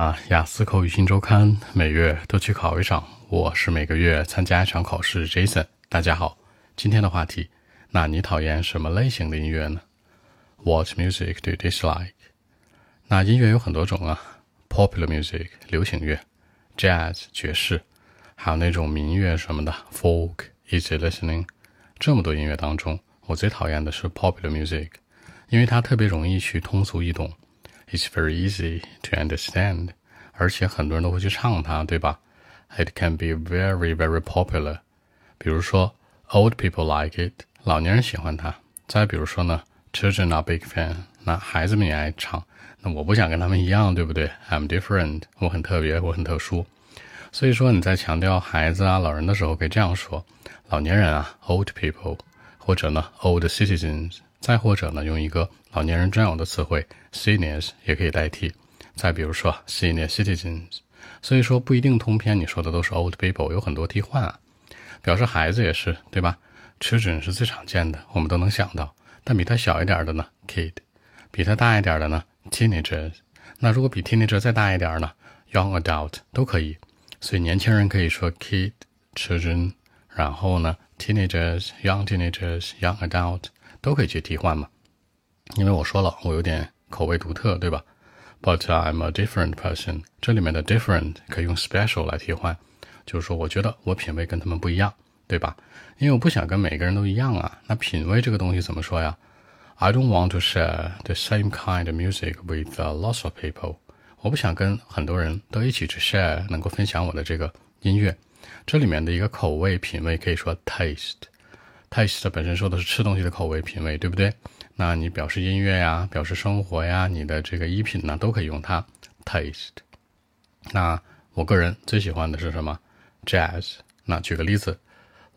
啊，雅思口语新周刊每月都去考一场，我是每个月参加一场考试。Jason，大家好，今天的话题，那你讨厌什么类型的音乐呢？What music do you dislike？那音乐有很多种啊，popular music 流行乐，jazz 爵士，还有那种民乐什么的，folk，easy listening。这么多音乐当中，我最讨厌的是 popular music，因为它特别容易去通俗易懂。It's very easy to understand，而且很多人都会去唱它，对吧？It can be very very popular。比如说，old people like it，老年人喜欢它。再比如说呢，children are big fan，那孩子们也爱唱。那我不想跟他们一样，对不对？I'm different，我很特别，我很特殊。所以说你在强调孩子啊、老人的时候，可以这样说：老年人啊，old people，或者呢，old citizens。再或者呢，用一个老年人专有的词汇 seniors 也可以代替。再比如说 senior citizens，所以说不一定通篇你说的都是 old people，有很多替换啊。表示孩子也是，对吧？children 是最常见的，我们都能想到。但比他小一点的呢，kid；比他大一点的呢，teenagers。那如果比 teenager 再大一点呢，young adult 都可以。所以年轻人可以说 kid、children，然后呢，teenagers、young teenagers、young adult。都可以去替换嘛，因为我说了，我有点口味独特，对吧？But I'm a different person。这里面的 different 可以用 special 来替换，就是说，我觉得我品味跟他们不一样，对吧？因为我不想跟每个人都一样啊。那品味这个东西怎么说呀？I don't want to share the same kind of music with lots of people。我不想跟很多人都一起去 share，能够分享我的这个音乐。这里面的一个口味品味可以说 taste。Taste 本身说的是吃东西的口味品味，对不对？那你表示音乐呀，表示生活呀，你的这个衣品呢，都可以用它 taste。那我个人最喜欢的是什么？jazz。那举个例子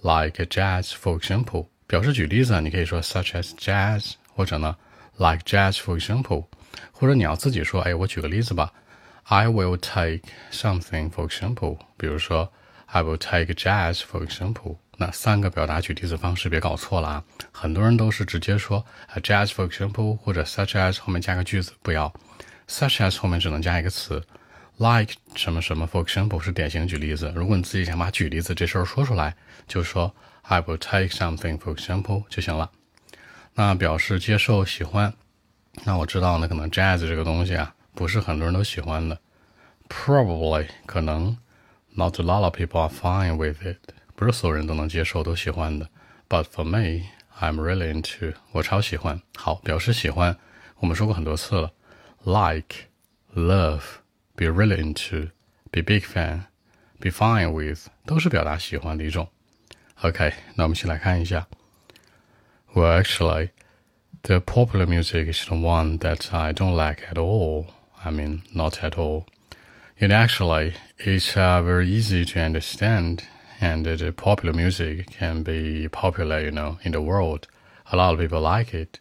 ，like jazz for example，表示举例子，你可以说 such as jazz，或者呢，like jazz for example，或者你要自己说，哎，我举个例子吧，I will take something for example，比如说 I will take jazz for example。三个表达举例子方式别搞错了啊！很多人都是直接说 a jazz for example 或者 such as 后面加个句子，不要 such as 后面只能加一个词，like 什么什么 for example 是典型举例子。如果你自己想把举例子这事儿说出来，就说 I will take something for example 就行了。那表示接受喜欢，那我知道呢，可能 jazz 这个东西啊，不是很多人都喜欢的，probably 可能 not a lot of people are fine with it。不是所有人都能接受、都喜欢的。But for me, I'm really into。我超喜欢。好，表示喜欢，我们说过很多次了。Like, love, be really into, be big fan, be fine with，都是表达喜欢的一种。OK，那我们一起来看一下。Well, actually, the popular music is the one that I don't like at all. I mean, not at all. And actually, it's uh, very easy to understand and the popular music can be popular, you know, in the world. A lot of people like it.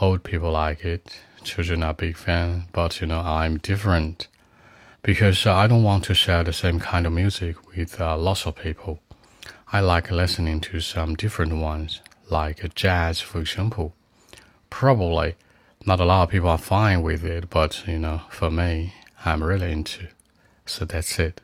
Old people like it. Children are big fans, but you know, I'm different because I don't want to share the same kind of music with uh, lots of people. I like listening to some different ones, like jazz, for example. Probably not a lot of people are fine with it, but you know, for me, I'm really into. So that's it.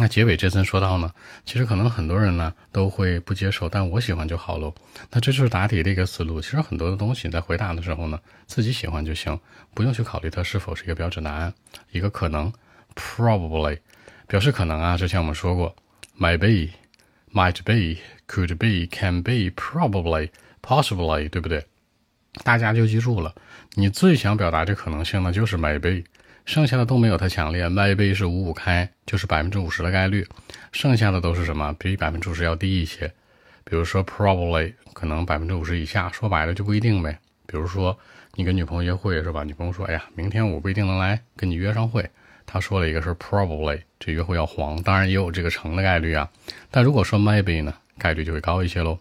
那结尾这层说到呢，其实可能很多人呢都会不接受，但我喜欢就好喽。那这就是答题的一个思路。其实很多的东西在回答的时候呢，自己喜欢就行，不用去考虑它是否是一个标准答案。一个可能，probably，表示可能啊。之前我们说过，maybe，might be，could be，can be，probably，possibly，对不对？大家就记住了，你最想表达这可能性呢，就是 maybe。剩下的都没有它强烈，maybe 是五五开，就是百分之五十的概率，剩下的都是什么？比百分之五十要低一些。比如说 probably 可能百分之五十以下，说白了就不一定呗。比如说你跟女朋友约会是吧？女朋友说：“哎呀，明天我不一定能来跟你约上会。”他说了一个是 probably，这约会要黄，当然也有这个成的概率啊。但如果说 maybe 呢，概率就会高一些喽。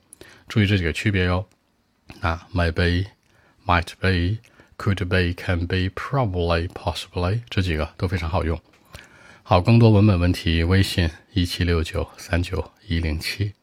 注意这几个区别哟。啊，maybe，might be。Could be, can be, probably, possibly，这几个都非常好用。好，更多文本问题，微信一七六九三九一零七。